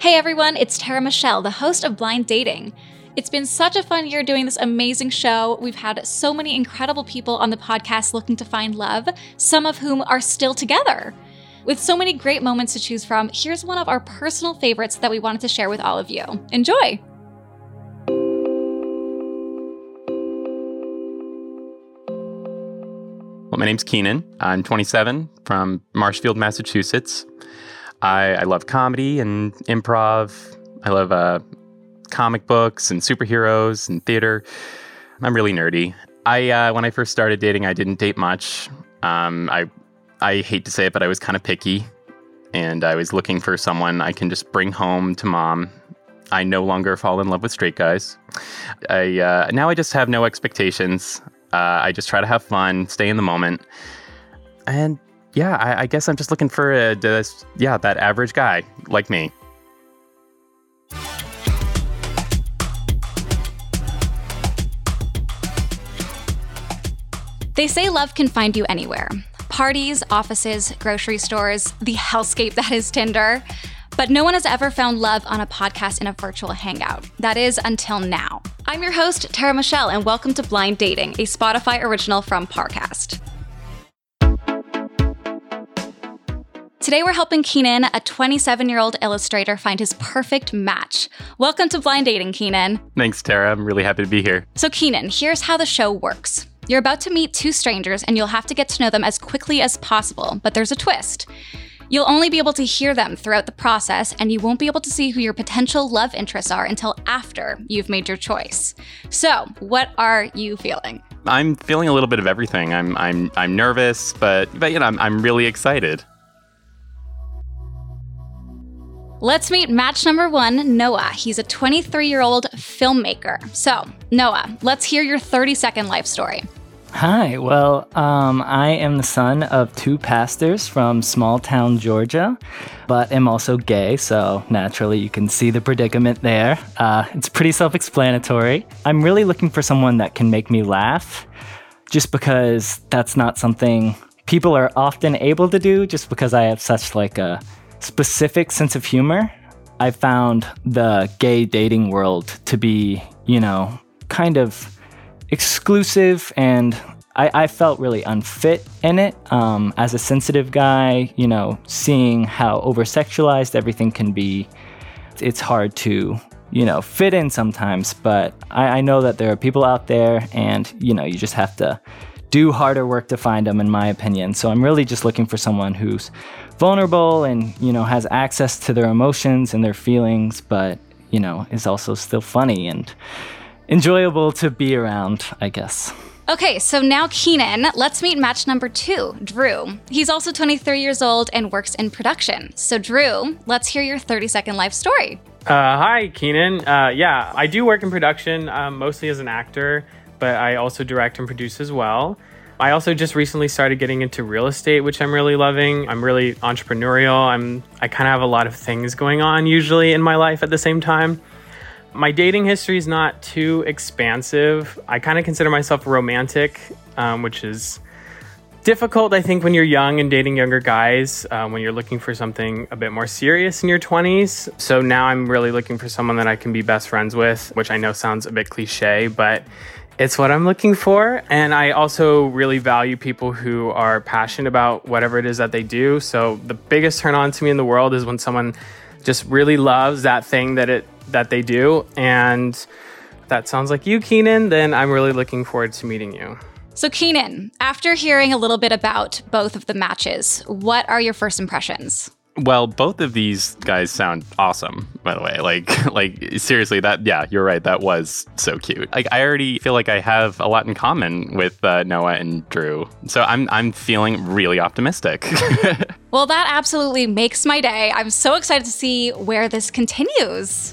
Hey everyone, it's Tara Michelle, the host of Blind Dating. It's been such a fun year doing this amazing show. We've had so many incredible people on the podcast looking to find love, some of whom are still together. With so many great moments to choose from, here's one of our personal favorites that we wanted to share with all of you. Enjoy! Well, my name's Keenan. I'm 27 from Marshfield, Massachusetts. I, I love comedy and improv. I love uh, comic books and superheroes and theater. I'm really nerdy. I uh, when I first started dating, I didn't date much. Um, I I hate to say it, but I was kind of picky, and I was looking for someone I can just bring home to mom. I no longer fall in love with straight guys. I uh, now I just have no expectations. Uh, I just try to have fun, stay in the moment, and yeah, I, I guess I'm just looking for a, this, yeah, that average guy like me. They say love can find you anywhere parties, offices, grocery stores, the hellscape that is Tinder. But no one has ever found love on a podcast in a virtual hangout. That is until now. I'm your host, Tara Michelle, and welcome to Blind Dating, a Spotify original from Parcast. Today, we're helping Keenan, a 27 year old illustrator, find his perfect match. Welcome to Blind Dating, Keenan. Thanks, Tara. I'm really happy to be here. So, Keenan, here's how the show works. You're about to meet two strangers, and you'll have to get to know them as quickly as possible, but there's a twist. You'll only be able to hear them throughout the process, and you won't be able to see who your potential love interests are until after you've made your choice. So, what are you feeling? I'm feeling a little bit of everything. I'm I'm I'm nervous, but but you know, I'm I'm really excited. Let's meet match number one, Noah. He's a 23 year old filmmaker. So, Noah, let's hear your 30 second life story. Hi, well, um, I am the son of two pastors from small town Georgia, but am also gay, so naturally you can see the predicament there. Uh, it's pretty self explanatory. I'm really looking for someone that can make me laugh, just because that's not something people are often able to do, just because I have such like a specific sense of humor. I found the gay dating world to be, you know, kind of exclusive and I, I felt really unfit in it. Um, as a sensitive guy, you know, seeing how over sexualized everything can be, it's hard to, you know, fit in sometimes. But I, I know that there are people out there and, you know, you just have to do harder work to find them, in my opinion. So I'm really just looking for someone who's vulnerable and, you know, has access to their emotions and their feelings, but, you know, is also still funny and enjoyable to be around, I guess. Okay, so now Keenan, let's meet match number two, Drew. He's also 23 years old and works in production. So, Drew, let's hear your 30 second life story. Uh, hi, Keenan. Uh, yeah, I do work in production, um, mostly as an actor but I also direct and produce as well. I also just recently started getting into real estate, which I'm really loving. I'm really entrepreneurial. I'm I kind of have a lot of things going on usually in my life at the same time. My dating history is not too expansive. I kind of consider myself romantic, um, which is difficult, I think, when you're young and dating younger guys, um, when you're looking for something a bit more serious in your 20s. So now I'm really looking for someone that I can be best friends with, which I know sounds a bit cliche, but it's what I'm looking for. And I also really value people who are passionate about whatever it is that they do. So the biggest turn on to me in the world is when someone just really loves that thing that it that they do. And that sounds like you, Keenan, then I'm really looking forward to meeting you. So, Keenan, after hearing a little bit about both of the matches, what are your first impressions? Well, both of these guys sound awesome, by the way. Like, like seriously, that yeah, you're right. That was so cute. Like, I already feel like I have a lot in common with uh, Noah and Drew, so I'm I'm feeling really optimistic. well, that absolutely makes my day. I'm so excited to see where this continues.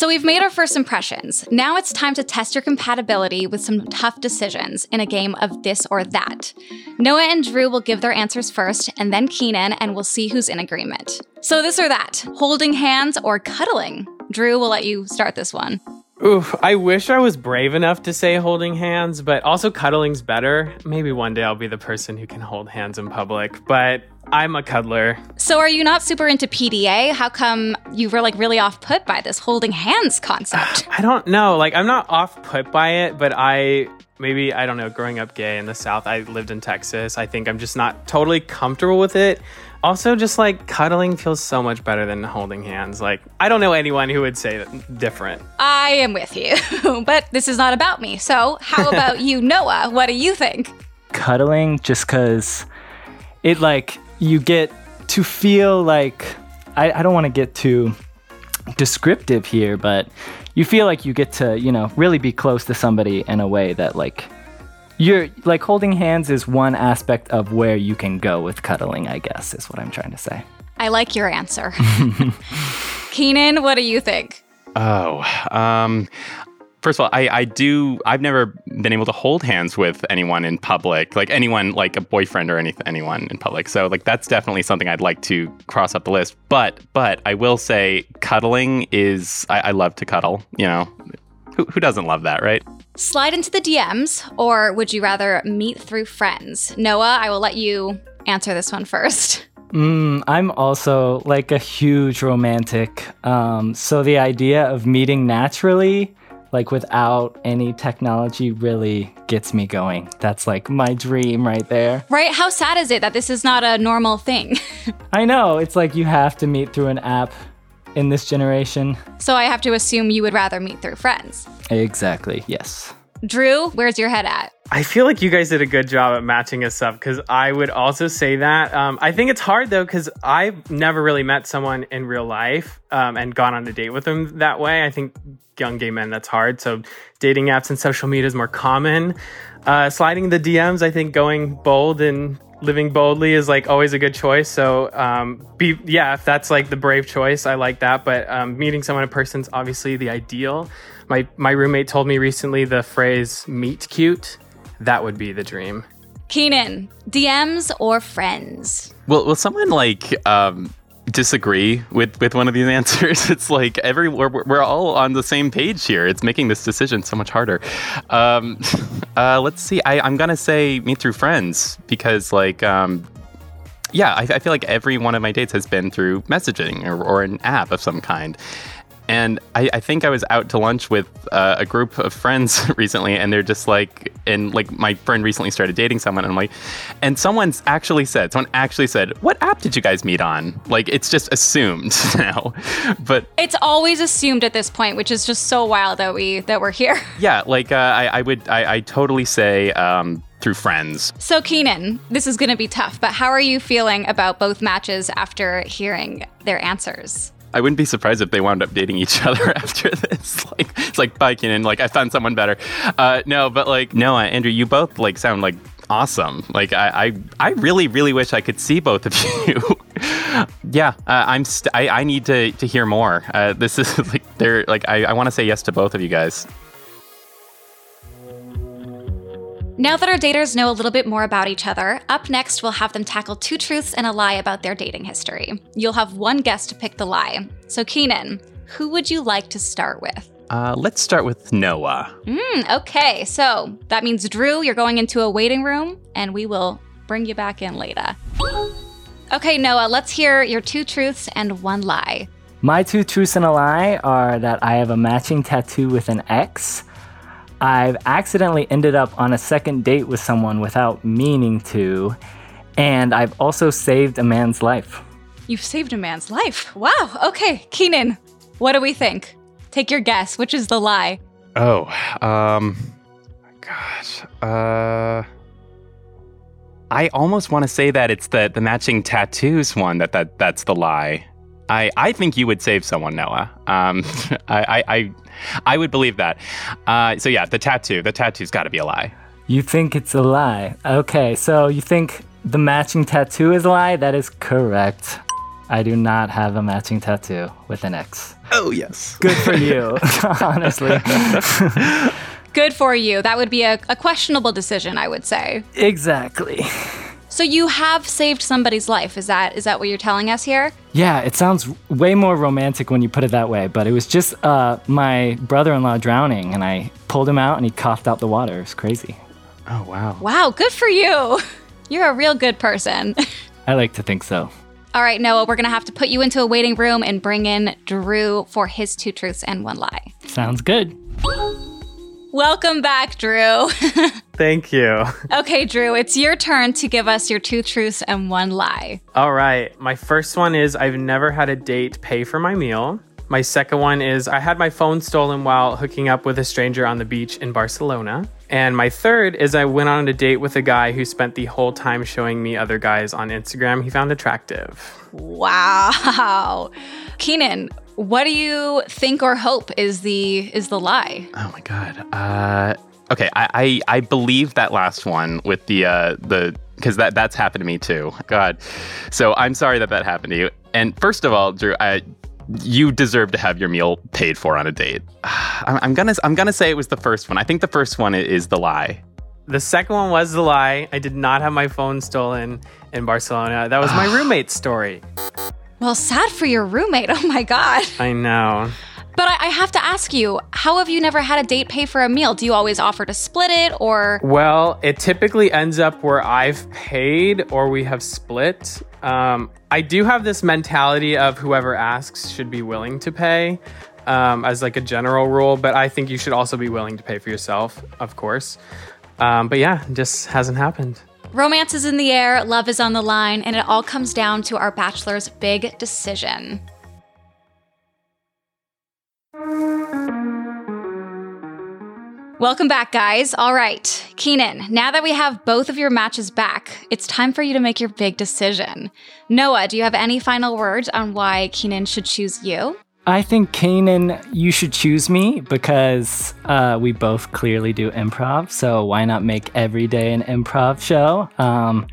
So we've made our first impressions. Now it's time to test your compatibility with some tough decisions in a game of this or that. Noah and Drew will give their answers first, and then Keenan, and we'll see who's in agreement. So this or that, holding hands or cuddling. Drew will let you start this one. Oof, I wish I was brave enough to say holding hands, but also cuddling's better. Maybe one day I'll be the person who can hold hands in public, but I'm a cuddler. So are you not super into PDA? How come you were like really off put by this holding hands concept? I don't know. Like I'm not off put by it, but I maybe I don't know, growing up gay in the south, I lived in Texas. I think I'm just not totally comfortable with it. Also, just like cuddling feels so much better than holding hands. Like, I don't know anyone who would say that different. I am with you, but this is not about me. So, how about you, Noah? What do you think? Cuddling, just because it like you get to feel like I, I don't want to get too descriptive here, but you feel like you get to, you know, really be close to somebody in a way that like you're like holding hands is one aspect of where you can go with cuddling, I guess, is what I'm trying to say. I like your answer. Keenan, what do you think? Oh, um, first of all, I, I do. I've never been able to hold hands with anyone in public, like anyone, like a boyfriend or any, anyone in public. So, like, that's definitely something I'd like to cross up the list. But, but I will say, cuddling is. I, I love to cuddle. You know, who, who doesn't love that, right? Slide into the DMs, or would you rather meet through friends? Noah, I will let you answer this one first. Mm, I'm also like a huge romantic. Um, so the idea of meeting naturally, like without any technology, really gets me going. That's like my dream right there. Right? How sad is it that this is not a normal thing? I know. It's like you have to meet through an app in this generation. so I have to assume you would rather meet through friends. Exactly. Yes. Drew, where's your head at? I feel like you guys did a good job at matching us up because I would also say that. Um, I think it's hard though because I've never really met someone in real life um, and gone on a date with them that way. I think young gay men, that's hard. So dating apps and social media is more common. Uh, sliding the DMs, I think going bold and living boldly is like always a good choice. So um, be yeah, if that's like the brave choice, I like that. But um, meeting someone in person is obviously the ideal. My my roommate told me recently the phrase "meet cute." That would be the dream. Keenan, DMs or friends? Will Will someone like um, disagree with with one of these answers? It's like every we're, we're all on the same page here. It's making this decision so much harder. Um, uh, let's see. I, I'm gonna say meet through friends because like. Um, yeah, I, I feel like every one of my dates has been through messaging or, or an app of some kind. And I, I think I was out to lunch with uh, a group of friends recently, and they're just like, and like my friend recently started dating someone, and I'm like, and someone's actually said, someone actually said, what app did you guys meet on? Like, it's just assumed now. But It's always assumed at this point, which is just so wild that we that we're here. yeah, like uh, I, I would, I, I totally say um, through friends. So Keenan, this is going to be tough, but how are you feeling about both matches after hearing their answers? I wouldn't be surprised if they wound up dating each other after this. Like, it's like biking and like I found someone better. Uh, no, but like no, uh, Andrew, you both like sound like awesome. Like I, I, I really, really wish I could see both of you. yeah, uh, I'm. St- I, I need to to hear more. Uh, this is like they're like I, I want to say yes to both of you guys. Now that our daters know a little bit more about each other, up next we'll have them tackle two truths and a lie about their dating history. You'll have one guest to pick the lie. So Keenan, who would you like to start with? Uh, let's start with Noah. Hmm, okay, so that means Drew, you're going into a waiting room, and we will bring you back in later. Okay, Noah, let's hear your two truths and one lie. My two truths and a lie are that I have a matching tattoo with an ex. I've accidentally ended up on a second date with someone without meaning to. And I've also saved a man's life. You've saved a man's life. Wow. Okay, Keenan, what do we think? Take your guess. Which is the lie? Oh, um, gosh, uh, I almost want to say that it's the the matching tattoos one that that that's the lie. I I think you would save someone, Noah. Um, I, I I I would believe that. Uh, so yeah, the tattoo, the tattoo's got to be a lie. You think it's a lie. Okay, so you think the matching tattoo is a lie? That is correct. I do not have a matching tattoo with an ex. Oh yes. Good for you, honestly. Good for you. That would be a, a questionable decision, I would say. exactly. So you have saved somebody's life. Is that is that what you're telling us here? Yeah, it sounds way more romantic when you put it that way, but it was just uh, my brother in law drowning, and I pulled him out and he coughed out the water. It was crazy. Oh, wow. Wow, good for you. You're a real good person. I like to think so. All right, Noah, we're going to have to put you into a waiting room and bring in Drew for his two truths and one lie. Sounds good. Welcome back, Drew. Thank you. okay, Drew, it's your turn to give us your two truths and one lie. All right. My first one is I've never had a date pay for my meal. My second one is I had my phone stolen while hooking up with a stranger on the beach in Barcelona. And my third is I went on a date with a guy who spent the whole time showing me other guys on Instagram he found attractive. Wow. Keenan, what do you think or hope is the is the lie? Oh my god. Uh, okay, I, I I believe that last one with the uh the because that that's happened to me too. God, so I'm sorry that that happened to you. And first of all, Drew, I, you deserve to have your meal paid for on a date. I'm, I'm gonna I'm gonna say it was the first one. I think the first one is the lie. The second one was the lie. I did not have my phone stolen in Barcelona. That was my roommate's story. Well, sad for your roommate. Oh my God. I know. But I, I have to ask you, how have you never had a date pay for a meal? Do you always offer to split it or? Well, it typically ends up where I've paid or we have split. Um, I do have this mentality of whoever asks should be willing to pay um, as like a general rule, but I think you should also be willing to pay for yourself, of course. Um, but yeah, just hasn't happened. Romance is in the air, love is on the line, and it all comes down to our bachelor's big decision. Welcome back, guys. All right, Keenan, now that we have both of your matches back, it's time for you to make your big decision. Noah, do you have any final words on why Keenan should choose you? I think Keenan, you should choose me because uh, we both clearly do improv. So why not make every day an improv show? Um,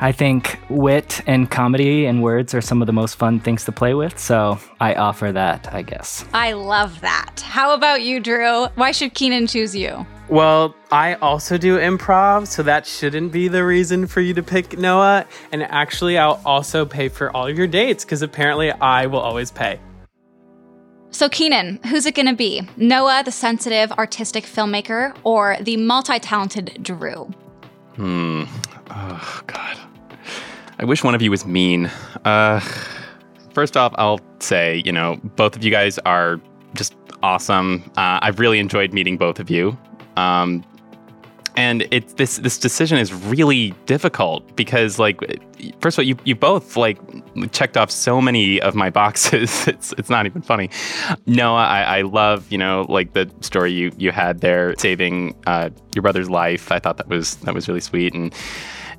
I think wit and comedy and words are some of the most fun things to play with. So I offer that, I guess. I love that. How about you, Drew? Why should Keenan choose you? Well, I also do improv, so that shouldn't be the reason for you to pick Noah. And actually, I'll also pay for all of your dates because apparently I will always pay. So, Keenan, who's it going to be? Noah, the sensitive, artistic filmmaker, or the multi talented Drew? Hmm. Oh God. I wish one of you was mean. Uh, first off, I'll say, you know, both of you guys are just awesome. Uh, I've really enjoyed meeting both of you. Um, and it's this this decision is really difficult because like first of all you, you both like checked off so many of my boxes. It's it's not even funny. Noah i, I love you know like the story you you had there saving uh, your brother's life. I thought that was that was really sweet. And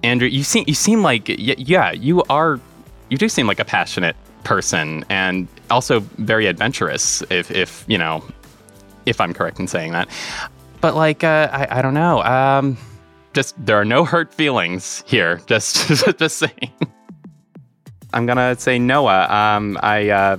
andrew you seem you seem like yeah you are you do seem like a passionate person and also very adventurous if if you know if i'm correct in saying that but like uh, I, I don't know. Um, just there are no hurt feelings here. Just just saying. I'm gonna say Noah. Um, I uh,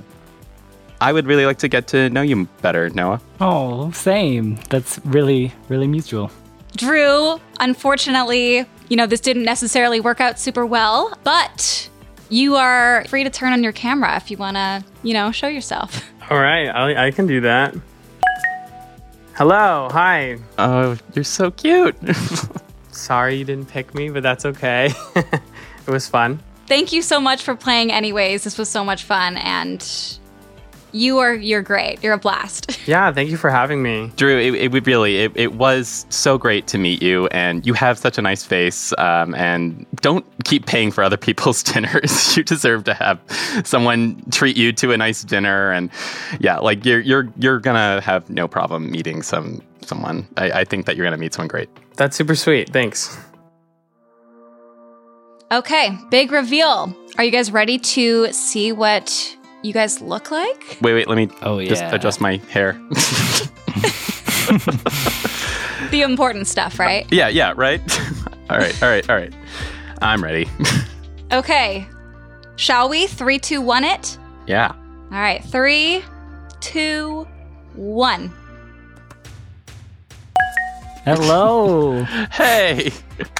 I would really like to get to know you better, Noah. Oh, same. That's really really mutual. Drew, unfortunately, you know this didn't necessarily work out super well, but you are free to turn on your camera if you want to, you know, show yourself. All right, I, I can do that. Hello, hi. Oh, you're so cute. Sorry you didn't pick me, but that's okay. it was fun. Thank you so much for playing anyways. This was so much fun and you are you're great. You're a blast. Yeah, thank you for having me. Drew, it, it really it, it was so great to meet you and you have such a nice face um, and don't keep paying for other people's dinners. you deserve to have someone treat you to a nice dinner and yeah, like you're you're you're gonna have no problem meeting some someone. I, I think that you're gonna meet someone great. That's super sweet. Thanks. Okay, big reveal. Are you guys ready to see what you guys look like? Wait, wait, let me Oh, yeah. just adjust my hair. The important stuff, right? yeah, yeah, right? all right, all right, all right. I'm ready. Okay. Shall we? Three, two, one it? yeah. All right. Three, two, one. Hello. Hey,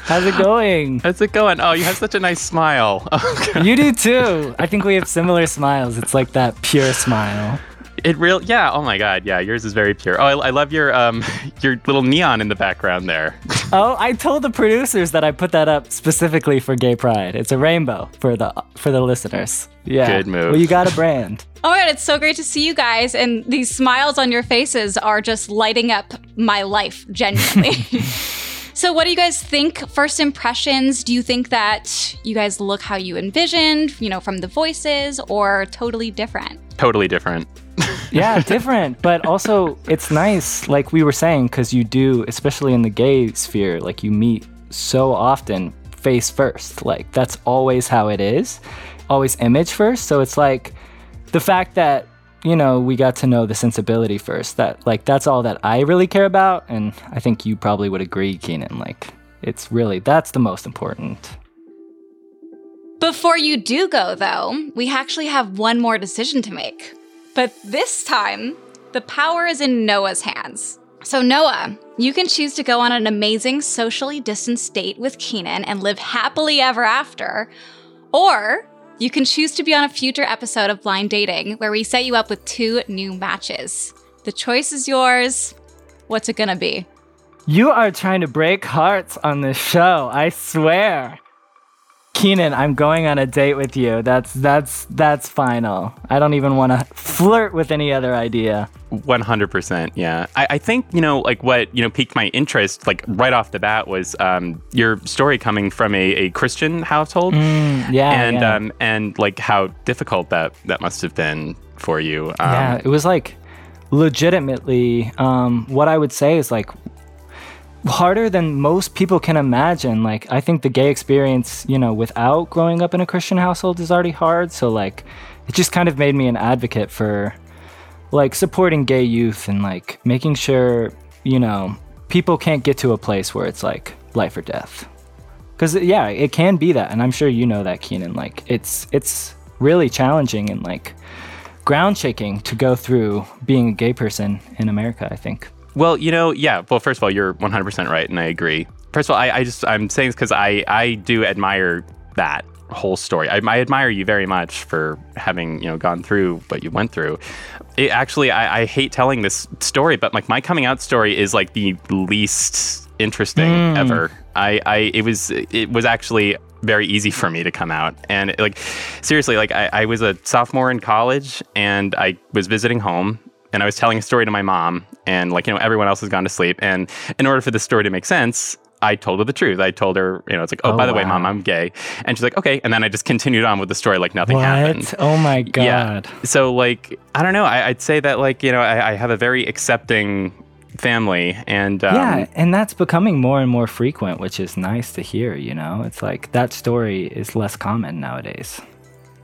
How's it going? how's it going? Oh, you have such a nice smile. Oh, okay. You do too. I think we have similar smiles. It's like that pure smile. It real, yeah. Oh my God, yeah. Yours is very pure. Oh, I, I love your um your little neon in the background there. Oh, I told the producers that I put that up specifically for Gay Pride. It's a rainbow for the for the listeners. Yeah. Good move. Well, you got a brand. Oh my god, it's so great to see you guys, and these smiles on your faces are just lighting up my life, genuinely. so, what do you guys think? First impressions? Do you think that you guys look how you envisioned, you know, from the voices, or totally different? Totally different. Yeah, different, but also it's nice, like we were saying, because you do, especially in the gay sphere, like you meet so often face first. Like that's always how it is, always image first. So it's like the fact that you know we got to know the sensibility first. That like that's all that I really care about, and I think you probably would agree, Keenan. Like it's really that's the most important. Before you do go, though, we actually have one more decision to make. But this time, the power is in Noah's hands. So, Noah, you can choose to go on an amazing socially distanced date with Keenan and live happily ever after, or you can choose to be on a future episode of Blind Dating where we set you up with two new matches. The choice is yours. What's it gonna be? You are trying to break hearts on this show. I swear. Keenan, I'm going on a date with you. That's that's that's final. I don't even want to flirt with any other idea. 100% yeah I, I think you know like what you know piqued my interest like right off the bat was um, your story coming from a, a christian household Mm, yeah, and yeah. um and like how difficult that that must have been for you um, yeah, it was like legitimately um, what I would say is like harder than most people can imagine. Like I think the gay experience, you know, without growing up in a Christian household is already hard. So like it just kind of made me an advocate for like supporting gay youth and like making sure, you know, people can't get to a place where it's like life or death. Cuz yeah, it can be that and I'm sure you know that Keenan like it's it's really challenging and like ground shaking to go through being a gay person in America, I think. Well, you know, yeah. Well, first of all, you're 100% right, and I agree. First of all, I, I just I'm saying this because I I do admire that whole story. I, I admire you very much for having you know gone through what you went through. It, actually, I, I hate telling this story, but like my coming out story is like the least interesting hmm. ever. I, I it was it was actually very easy for me to come out and like seriously like I, I was a sophomore in college and I was visiting home and I was telling a story to my mom, and like you know everyone else has gone to sleep. And in order for this story to make sense, I told her the truth. I told her, you know, it's like, oh, Oh, by the way, mom. I'm gay, and she's like, okay. And then I just continued on with the story like nothing happened. Oh my god. Yeah. So like I don't know. I, I'd say that like you know I, I have a very accepting family, and um, yeah, and that's becoming more and more frequent, which is nice to hear, you know? It's like that story is less common nowadays.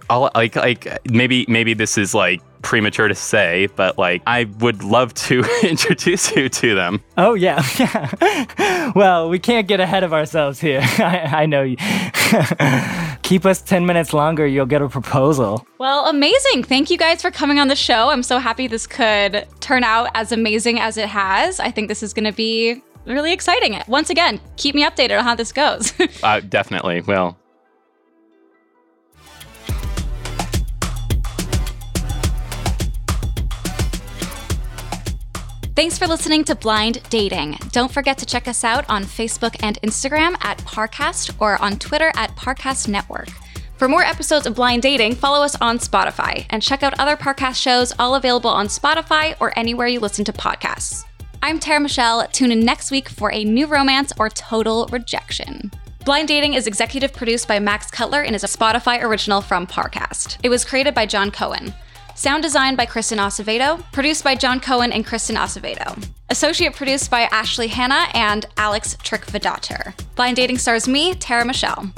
I'll, like like maybe maybe this is like premature to say, but like I would love to introduce you to them. Oh yeah, yeah. well, we can't get ahead of ourselves here. I, I know you. Keep us 10 minutes longer, you'll get a proposal. Well, amazing. Thank you guys for coming on the show. I'm so happy this could turn out as amazing as it has. I think this is going to be really exciting. Once again, keep me updated on how this goes. Uh, definitely. Well, Thanks for listening to Blind Dating. Don't forget to check us out on Facebook and Instagram at Parcast or on Twitter at Parcast Network. For more episodes of Blind Dating, follow us on Spotify and check out other Parcast shows, all available on Spotify or anywhere you listen to podcasts. I'm Tara Michelle. Tune in next week for a new romance or total rejection. Blind Dating is executive produced by Max Cutler and is a Spotify original from Parcast. It was created by John Cohen. Sound designed by Kristen Acevedo, produced by John Cohen and Kristen Acevedo. Associate produced by Ashley Hanna and Alex Trickvedator. Blind Dating stars me, Tara Michelle.